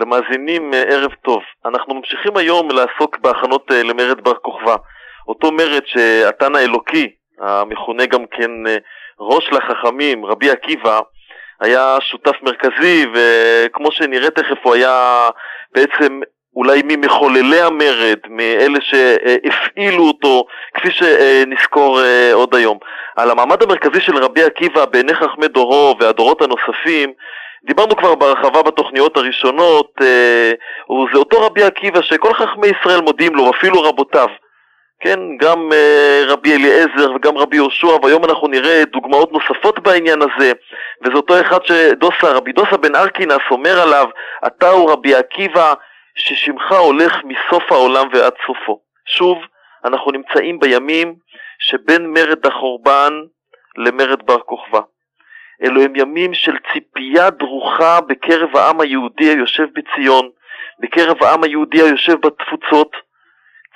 למאזינים אה, ערב טוב. אנחנו ממשיכים היום לעסוק בהכנות אה, למרד בר כוכבא. אותו מרד שהתן האלוקי, המכונה גם כן אה, ראש לחכמים, רבי עקיבא, היה שותף מרכזי, וכמו שנראה תכף הוא היה בעצם אולי ממחוללי המרד, מאלה שהפעילו אותו, כפי שנזכור עוד היום. על המעמד המרכזי של רבי עקיבא בעיני חכמי דורו והדורות הנוספים, דיברנו כבר בהרחבה בתוכניות הראשונות, אה, זה אותו רבי עקיבא שכל חכמי ישראל מודים לו, אפילו רבותיו. כן, גם אה, רבי אליעזר וגם רבי יהושע, והיום אנחנו נראה דוגמאות נוספות בעניין הזה, וזה אותו אחד שדוסה, רבי דוסה בן ארקינס אומר עליו, אתה הוא רבי עקיבא ששמך הולך מסוף העולם ועד סופו. שוב, אנחנו נמצאים בימים שבין מרד החורבן למרד בר כוכבא. אלו הם ימים של ציפייה דרוכה בקרב העם היהודי היושב בציון, בקרב העם היהודי היושב בתפוצות,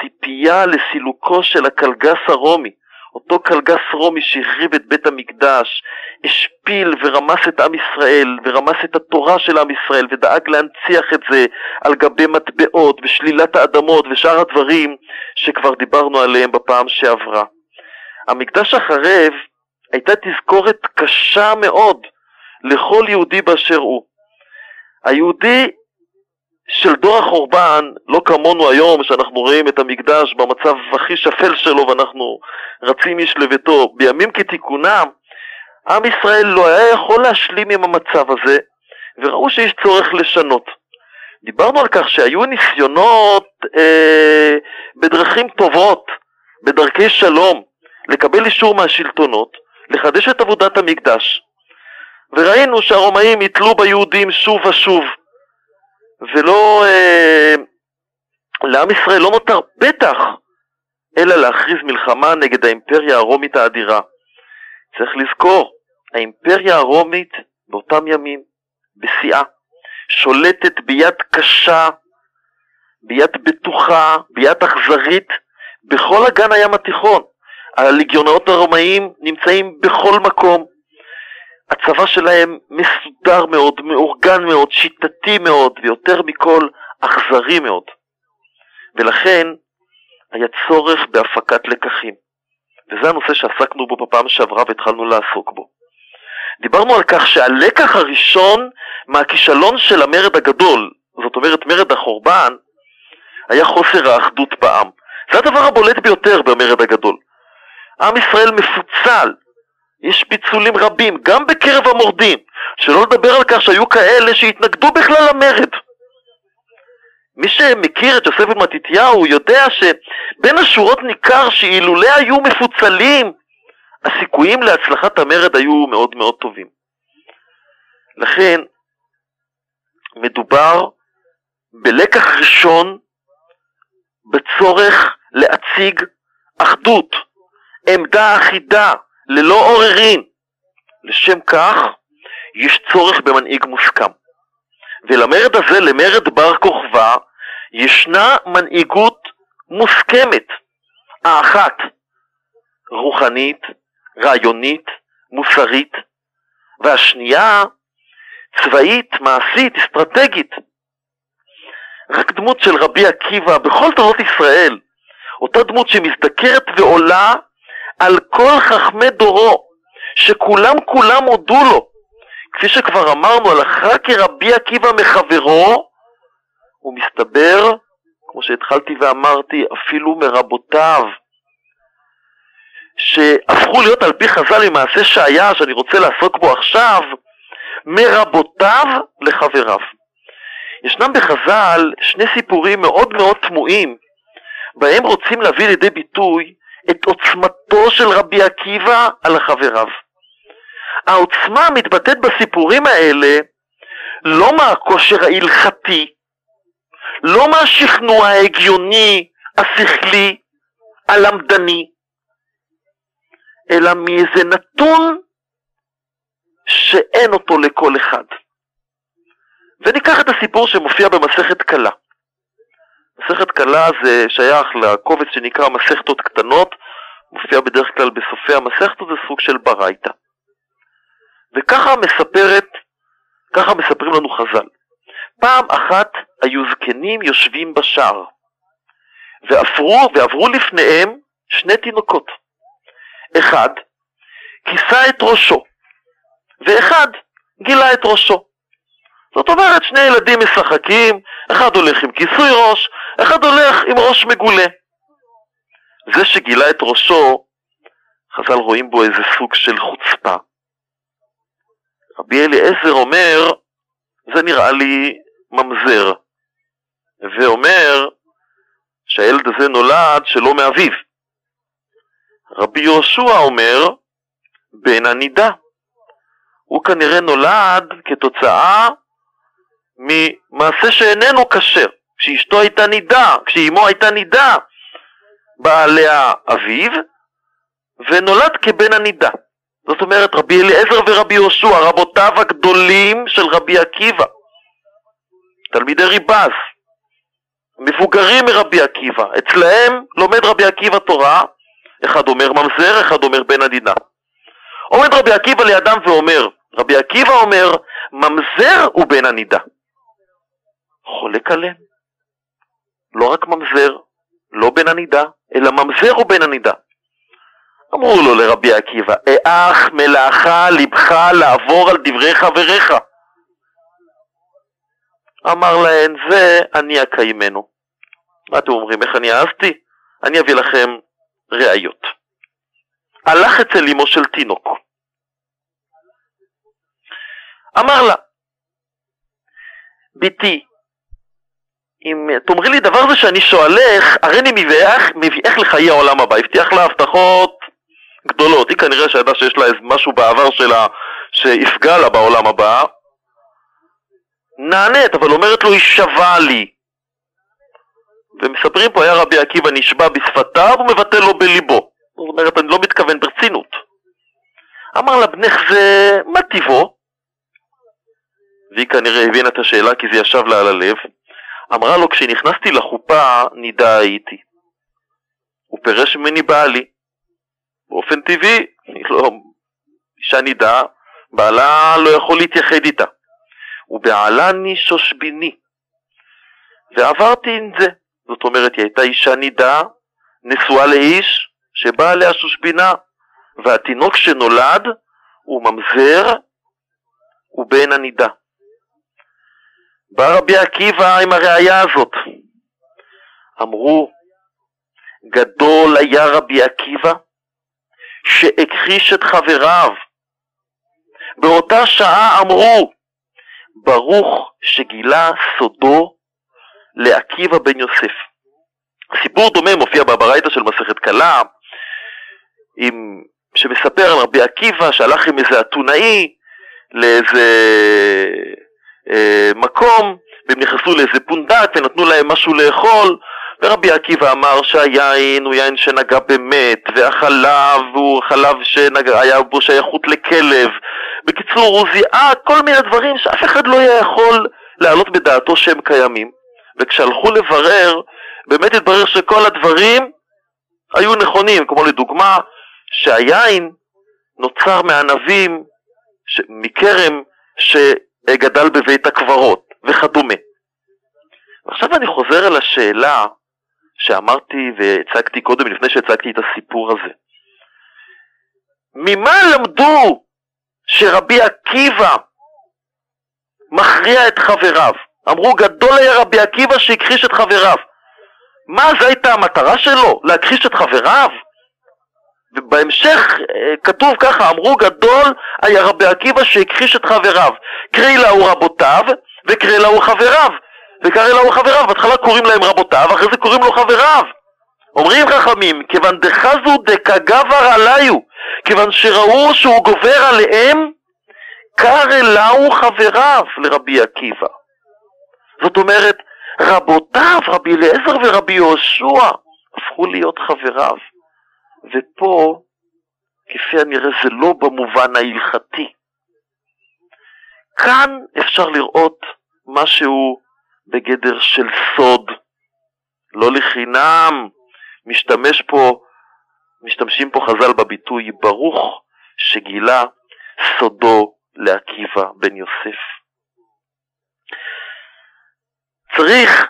ציפייה לסילוקו של הקלגס הרומי, אותו קלגס רומי שהחריב את בית המקדש, השפיל ורמס את עם ישראל, ורמס את התורה של עם ישראל, ודאג להנציח את זה על גבי מטבעות, ושלילת האדמות, ושאר הדברים שכבר דיברנו עליהם בפעם שעברה. המקדש החרב הייתה תזכורת קשה מאוד לכל יהודי באשר הוא. היהודי של דור החורבן, לא כמונו היום, שאנחנו רואים את המקדש במצב הכי שפל שלו ואנחנו רצים איש לביתו, בימים כתיקונם, עם ישראל לא היה יכול להשלים עם המצב הזה, וראו שיש צורך לשנות. דיברנו על כך שהיו ניסיונות אה, בדרכים טובות, בדרכי שלום, לקבל אישור מהשלטונות, לחדש את עבודת המקדש. וראינו שהרומאים יתלו ביהודים שוב ושוב, ולא... אה, לעם ישראל לא נותר פתח אלא להכריז מלחמה נגד האימפריה הרומית האדירה. צריך לזכור, האימפריה הרומית באותם ימים, בשיאה, שולטת ביד קשה, ביד בטוחה, ביד אכזרית, בכל אגן הים התיכון. הלגיונאות הרומאים נמצאים בכל מקום. הצבא שלהם מסודר מאוד, מאורגן מאוד, שיטתי מאוד, ויותר מכל אכזרי מאוד. ולכן היה צורך בהפקת לקחים. וזה הנושא שעסקנו בו בפעם שעברה והתחלנו לעסוק בו. דיברנו על כך שהלקח הראשון מהכישלון של המרד הגדול, זאת אומרת מרד החורבן, היה חוסר האחדות בעם. זה הדבר הבולט ביותר במרד הגדול. עם ישראל מפוצל, יש פיצולים רבים, גם בקרב המורדים, שלא לדבר על כך שהיו כאלה שהתנגדו בכלל למרד. מי שמכיר את יוסף בן מתתיהו יודע שבין השורות ניכר שאילולא היו מפוצלים, הסיכויים להצלחת המרד היו מאוד מאוד טובים. לכן, מדובר בלקח ראשון בצורך להציג אחדות, עמדה אחידה, ללא עוררין. לשם כך, יש צורך במנהיג מוסכם. ולמרד הזה, למרד בר כוכבא, ישנה מנהיגות מוסכמת, האחת, רוחנית, רעיונית, מוסרית, והשנייה, צבאית, מעשית, אסטרטגית. רק דמות של רבי עקיבא בכל תורות ישראל, אותה דמות שמזדקרת ועולה על כל חכמי דורו, שכולם כולם הודו לו. כפי שכבר אמרנו, הלכה כרבי עקיבא מחברו, ומסתבר, כמו שהתחלתי ואמרתי, אפילו מרבותיו, שהפכו להיות על פי חז"ל ממעשה שהיה, שאני רוצה לעסוק בו עכשיו, מרבותיו לחבריו. ישנם בחז"ל שני סיפורים מאוד מאוד תמוהים, בהם רוצים להביא לידי ביטוי את עוצמתו של רבי עקיבא על חבריו. העוצמה מתבטאת בסיפורים האלה לא מהכושר ההלכתי, לא מהשכנוע ההגיוני, השכלי, הלמדני, אלא מאיזה נתון שאין אותו לכל אחד. וניקח את הסיפור שמופיע במסכת קלה. מסכת קלה זה שייך לקובץ שנקרא מסכתות קטנות, מופיע בדרך כלל בסופי המסכתות, זה סוג של ברייתא. וככה מספרת, ככה מספרים לנו חז"ל. פעם אחת היו זקנים יושבים בשער, ועברו, ועברו לפניהם שני תינוקות. אחד כיסה את ראשו, ואחד גילה את ראשו. זאת אומרת, שני ילדים משחקים, אחד הולך עם כיסוי ראש, אחד הולך עם ראש מגולה. זה שגילה את ראשו, חז"ל רואים בו איזה סוג של חוצפה. רבי אליעזר אומר, זה נראה לי ממזר, ואומר שהילד הזה נולד שלא מאביו. רבי יהושע אומר, בן הנידה. הוא כנראה נולד כתוצאה ממעשה שאיננו כשר. כשאשתו הייתה נידה, כשאימו הייתה נידה, בא עליה אביו, ונולד כבן הנידה. זאת אומרת, רבי אליעזר ורבי יהושע, רבותיו הגדולים של רבי עקיבא, תלמידי ריבז, מבוגרים מרבי עקיבא, אצלהם לומד רבי עקיבא תורה, אחד אומר ממזר, אחד אומר בן הנידה. עומד רבי עקיבא לידם ואומר, רבי עקיבא אומר, ממזר הוא בן הנידה. חולק עליהם. לא רק ממזר, לא בן הנידה, אלא ממזר הוא בן הנידה. אמרו לו לרבי עקיבא, אך מלאכה לבך לעבור על דברי חבריך. אמר להן, זה אני אקיימנו. מה אתם אומרים, איך אני אהבתי? אני אביא לכם ראיות. הלך אצל אמו של תינוק. אמר לה, בתי, אם תאמרי לי דבר זה שאני שואלך, הריני מביאך, מביאך לחיי העולם הבא. הבטיח לה הבטחות גדולות. היא כנראה שידעה שיש לה איזה משהו בעבר שלה שיפגע לה בעולם הבא. נענית, אבל אומרת לו, היא שווה לי. ומספרים פה, היה רבי עקיבא נשבע בשפתיו ומבטא לו בליבו. זאת אומרת, אני לא מתכוון ברצינות. אמר לה, בנך זה, מה טיבו? והיא כנראה הבינה את השאלה כי זה ישב לה על הלב. אמרה לו, כשנכנסתי לחופה, נידה הייתי. הוא פירש ממני בעלי. באופן טבעי, לא... אישה נידה, בעלה לא יכול להתייחד איתה. ובעלני שושביני. ועברתי עם זה. זאת אומרת, היא הייתה אישה נידה, נשואה לאיש, שבאה עליה שושבינה, והתינוק שנולד הוא ממזר ובן הנידה. בא רבי עקיבא עם הראייה הזאת. אמרו, גדול היה רבי עקיבא שהכחיש את חבריו. באותה שעה אמרו, ברוך שגילה סודו לעקיבא בן יוסף. סיפור דומה מופיע בברייתא של מסכת קלה, עם, שמספר על רבי עקיבא שהלך עם איזה אתונאי לאיזה אה, מקום, והם נכנסו לאיזה פונדק ונתנו להם משהו לאכול, ורבי עקיבא אמר שהיין הוא יין שנגע במת, והחלב הוא חלב שהיה בו שייכות לכלב. בקיצור, הוא זיהה כל מיני דברים שאף אחד לא היה יכול להעלות בדעתו שהם קיימים. וכשהלכו לברר, באמת התברר שכל הדברים היו נכונים, כמו לדוגמה, שהיין נוצר מענבים, ש... מכרם שגדל בבית הקברות, וכדומה. ועכשיו אני חוזר אל השאלה שאמרתי והצגתי קודם, לפני שהצגתי את הסיפור הזה. ממה למדו שרבי עקיבא מכריע את חבריו? אמרו גדול היה רבי עקיבא שהכחיש את חבריו. מה, זו הייתה המטרה שלו? להכחיש את חבריו? ובהמשך אה, כתוב ככה, אמרו גדול היה רבי עקיבא שהכחיש את חבריו. קרי להו רבותיו וקרי להו חבריו. וקרא להו חבריו, בהתחלה קוראים להם רבותיו, אחרי זה קוראים לו חבריו. אומרים חכמים, כיוון דחזו דקגבר עליו, כיוון שראו שהוא גובר עליהם, קרא להו חבריו לרבי עקיבא. זאת אומרת, רבותיו, רבי אליעזר ורבי יהושע, הפכו להיות חבריו. ופה, כפי הנראה, זה לא במובן ההלכתי. כאן אפשר לראות משהו בגדר של סוד. לא לחינם משתמש פה, משתמשים פה חז"ל בביטוי ברוך שגילה סודו לעקיבא בן יוסף. צריך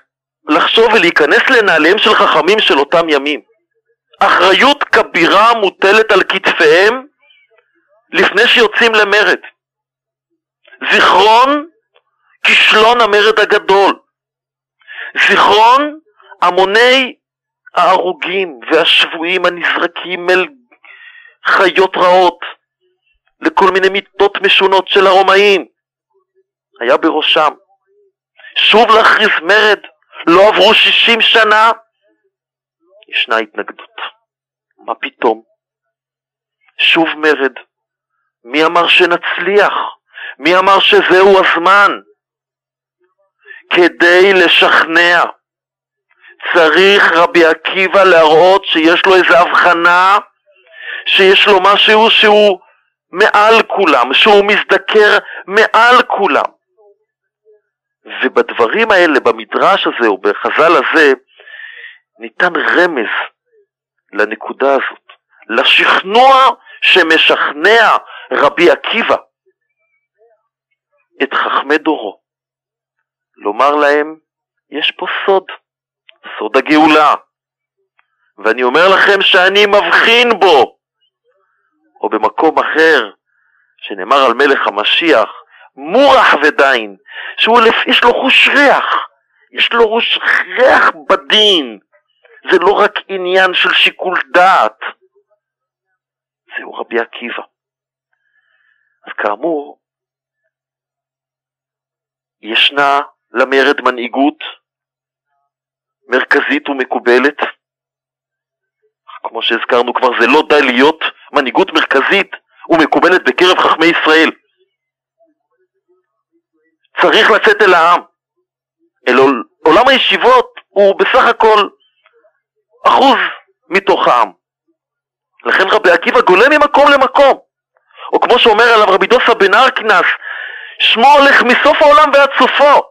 לחשוב ולהיכנס לנעליהם של חכמים של אותם ימים. אחריות כבירה מוטלת על כתפיהם לפני שיוצאים למרד. זיכרון כישלון המרד הגדול. זיכרון המוני ההרוגים והשבויים הנזרקים אל חיות רעות, לכל מיני מיטות משונות של הרומאים, היה בראשם. שוב להכריז מרד, לא עברו שישים שנה, ישנה התנגדות. מה פתאום? שוב מרד. מי אמר שנצליח? מי אמר שזהו הזמן? כדי לשכנע צריך רבי עקיבא להראות שיש לו איזו הבחנה, שיש לו משהו שהוא מעל כולם, שהוא מזדקר מעל כולם. ובדברים האלה, במדרש הזה או בחז"ל הזה, ניתן רמז לנקודה הזאת, לשכנוע שמשכנע רבי עקיבא את חכמי דורו. לומר להם, יש פה סוד, סוד הגאולה, ואני אומר לכם שאני מבחין בו. או במקום אחר, שנאמר על מלך המשיח, מורח ודין, שהוא יש לו חוש ריח, יש לו חוש ריח בדין, זה לא רק עניין של שיקול דעת, זהו רבי עקיבא. אז כאמור, ישנה למרד מנהיגות מרכזית ומקובלת. כמו שהזכרנו כבר, זה לא די להיות מנהיגות מרכזית ומקובלת בקרב חכמי ישראל. צריך לצאת אל העם. אל עולם הישיבות הוא בסך הכל אחוז מתוך העם. לכן רבי עקיבא גולה ממקום למקום. או כמו שאומר עליו רבי דוסה בן ארקנס, שמו הולך מסוף העולם ועד סופו.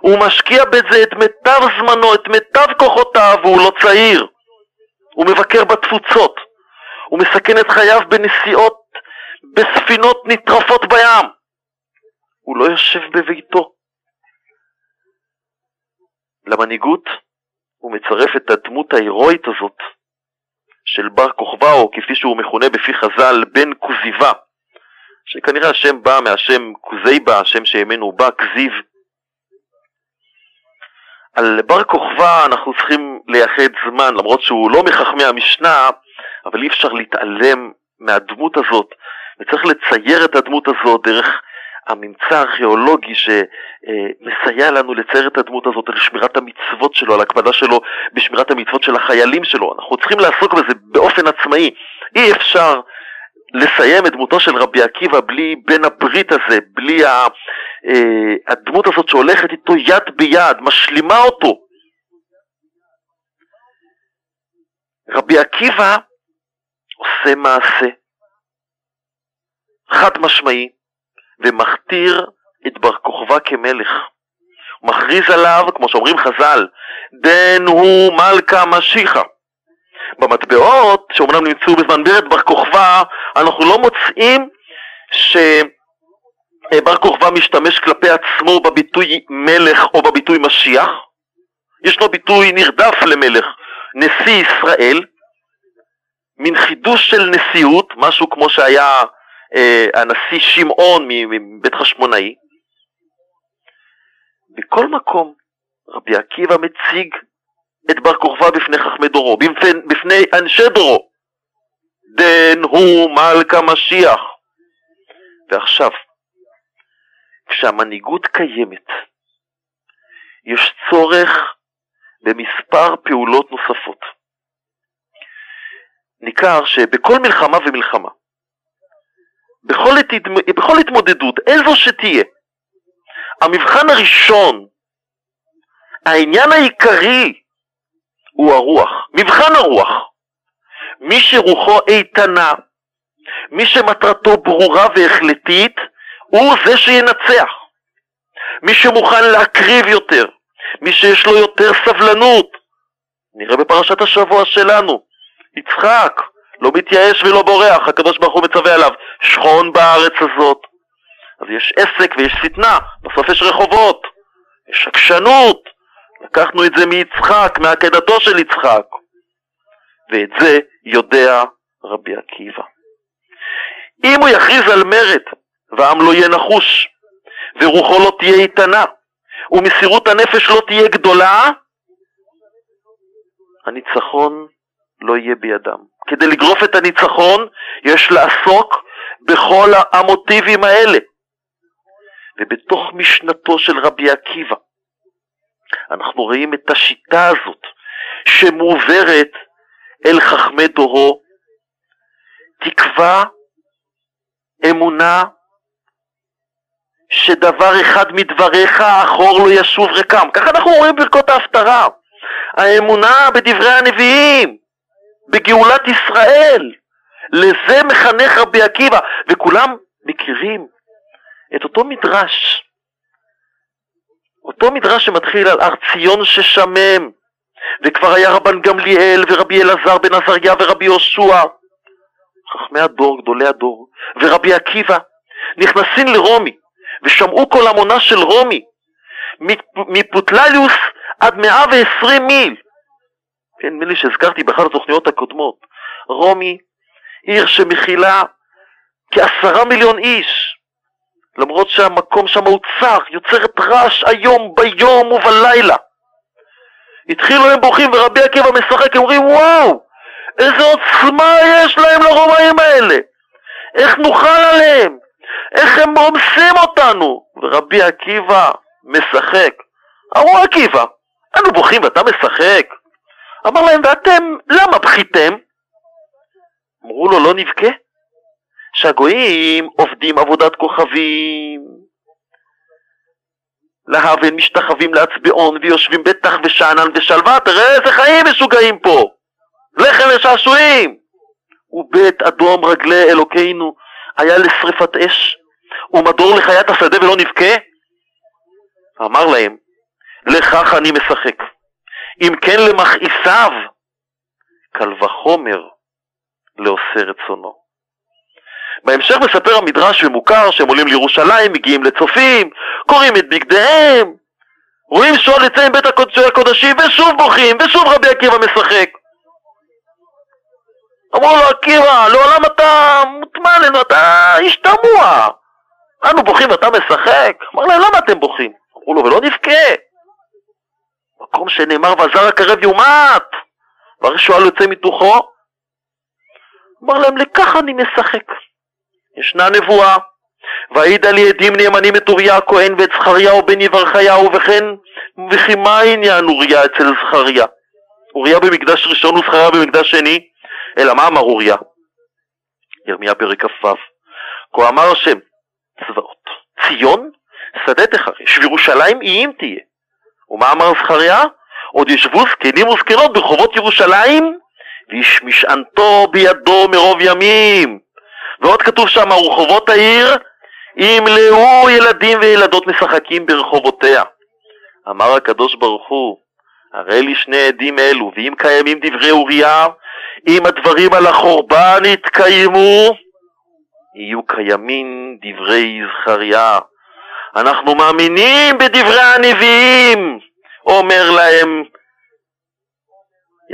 הוא משקיע בזה את מיטב זמנו, את מיטב כוחותיו, והוא לא צעיר. הוא מבקר בתפוצות. הוא מסכן את חייו בנסיעות בספינות נטרפות בים. הוא לא יושב בביתו. למנהיגות הוא מצרף את הדמות ההירואית הזאת של בר כוכבא, או כפי שהוא מכונה בפי חז"ל, בן כוזיבה, שכנראה השם בא מהשם כוזיבה, השם שימינו בא, כזיב. על בר כוכבא אנחנו צריכים לייחד זמן, למרות שהוא לא מחכמי המשנה, אבל אי אפשר להתעלם מהדמות הזאת, וצריך לצייר את הדמות הזאת דרך הממצא הארכיאולוגי שמסייע לנו לצייר את הדמות הזאת על שמירת המצוות שלו, על הקפדה שלו בשמירת המצוות של החיילים שלו. אנחנו צריכים לעסוק בזה באופן עצמאי. אי אפשר לסיים את דמותו של רבי עקיבא בלי בן הברית הזה, בלי אה, הדמות הזאת שהולכת איתו יד ביד, משלימה אותו. רבי עקיבא עושה מעשה חד משמעי ומכתיר את בר כוכבא כמלך. הוא מכריז עליו, כמו שאומרים חז"ל, דן הוא מלכה משיחה. במטבעות, שאומנם נמצאו בזמן ברד בר כוכבא, אנחנו לא מוצאים שבר כוכבא משתמש כלפי עצמו בביטוי מלך או בביטוי משיח. ישנו ביטוי נרדף למלך, נשיא ישראל, מין חידוש של נשיאות, משהו כמו שהיה הנשיא שמעון מבית חשמונאי. בכל מקום רבי עקיבא מציג את בר כוכבא בפני חכמי דורו, בפני, בפני אנשי דורו. דן הוא מלכה משיח. ועכשיו, כשהמנהיגות קיימת, יש צורך במספר פעולות נוספות. ניכר שבכל מלחמה ומלחמה, בכל, בכל התמודדות, איזו שתהיה, המבחן הראשון, העניין העיקרי, הוא הרוח, מבחן הרוח. מי שרוחו איתנה, מי שמטרתו ברורה והחלטית, הוא זה שינצח. מי שמוכן להקריב יותר, מי שיש לו יותר סבלנות. נראה בפרשת השבוע שלנו, יצחק, לא מתייאש ולא בורח, הקדוש ברוך הוא מצווה עליו, שכון בארץ הזאת. אז יש עסק ויש שטנה, בסוף יש רחובות. יש עקשנות, לקחנו את זה מיצחק, מעקדתו של יצחק, ואת זה יודע רבי עקיבא. אם הוא יכריז על מרד, והעם לא יהיה נחוש, ורוחו לא תהיה איתנה, ומסירות הנפש לא תהיה גדולה, הניצחון לא יהיה בידם. כדי לגרוף את הניצחון יש לעסוק בכל המוטיבים האלה. ובתוך משנתו של רבי עקיבא אנחנו רואים את השיטה הזאת שמועברת אל חכמי דורו, תקווה, אמונה, שדבר אחד מדבריך אחור לא ישוב ריקם. ככה אנחנו רואים ברכות ההפטרה. האמונה בדברי הנביאים, בגאולת ישראל. לזה מחנך רבי עקיבא, וכולם מכירים את אותו מדרש, אותו מדרש שמתחיל על הר ציון ששמם, וכבר היה רבן גמליאל ורבי אלעזר בן עזריה ורבי יהושע, חכמי הדור, גדולי הדור, ורבי עקיבא, נכנסים לרומי, ושמעו כל המונה של רומי, מפוטלליוס עד 120 מיל. כן, נדמה לי שהזכרתי באחת התוכניות הקודמות. רומי, עיר שמכילה כעשרה מיליון איש, למרות שהמקום שם הוא צר, יוצרת רעש איום ביום ובלילה. התחילו הם בוכים ורבי עקיבא משחק, הם אומרים וואו, איזה עוצמה יש להם לרומאים האלה, איך נוכל עליהם, איך הם רומסים אותנו. ורבי עקיבא משחק. אמרו עקיבא, אנו בוכים ואתה משחק. אמר להם, ואתם, למה בכיתם? אמרו לו, לא נבכה? שהגויים עובדים עבודת כוכבים, להבן משתחווים להצביעון ויושבים בטח ושאנן ושלווה, תראה איזה חיים משוגעים פה! לחם ושעשועים! ובית אדום רגלי אלוקינו היה לשרפת אש, ומדור לחיית השדה ולא נבכה? אמר להם, לכך אני משחק. אם כן למכעיסיו, קל וחומר לעושה רצונו. בהמשך מספר המדרש ומוכר שהם עולים לירושלים, מגיעים לצופים, קוראים את בגדיהם, רואים שועל יצא מבית הקודשי הקודשים ושוב בוכים, ושוב רבי עקיבא משחק. אמרו לו עקיבא, לעולם אתה מוטמע עלינו, אתה איש תמוה. אנו בוכים ואתה משחק? אמר להם, למה אתם בוכים? אמרו לו, ולא נבכה. מקום שנאמר, והזר הקרב יומת. והרי שועל יוצא מתוכו. אמר להם, לכך אני משחק. ישנה נבואה, והעיד על עדים נאמנים את אוריה הכהן ואת זכריהו בן יברכיהו, וכן, וכי מה העניין אוריה אצל זכריה? אוריה במקדש ראשון וזכריה במקדש שני, אלא מה אמר אוריה? ירמיה פרק כ"ו, כה אמר השם, צבאות, ציון שדה תחרש, וירושלים איים תהיה. ומה אמר זכריה? עוד ישבו זקנים וזקנות ברחובות ירושלים, ואיש משענתו בידו מרוב ימים. ועוד כתוב שם, ורחובות העיר ימלאו ילדים וילדות משחקים ברחובותיה. אמר הקדוש ברוך הוא, הרי לי שני עדים אלו, ואם קיימים דברי אוריה, אם הדברים על החורבן יתקיימו, יהיו קיימים דברי זכריה. אנחנו מאמינים בדברי הנביאים, אומר להם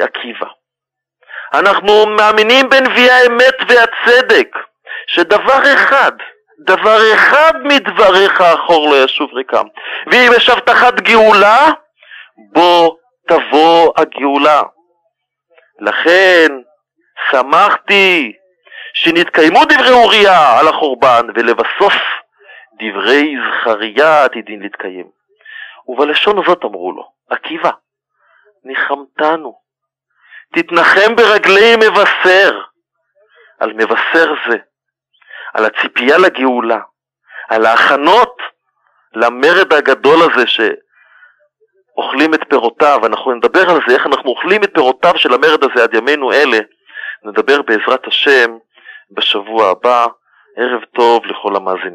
עקיבא. אנחנו מאמינים בנביאי האמת והצדק. שדבר אחד, דבר אחד מדבריך אחור לא ישוב ריקם. ואם יש הבטחת גאולה, בוא תבוא הגאולה. לכן שמחתי שנתקיימו דברי אוריה על החורבן, ולבסוף דברי זכריה עתידין להתקיים. ובלשון הזאת אמרו לו, עקיבא, ניחמתנו, תתנחם ברגלי מבשר, על מבשר זה על הציפייה לגאולה, על ההכנות למרד הגדול הזה שאוכלים את פירותיו, אנחנו נדבר על זה, איך אנחנו אוכלים את פירותיו של המרד הזה עד ימינו אלה, נדבר בעזרת השם בשבוע הבא. ערב טוב לכל המאזינים.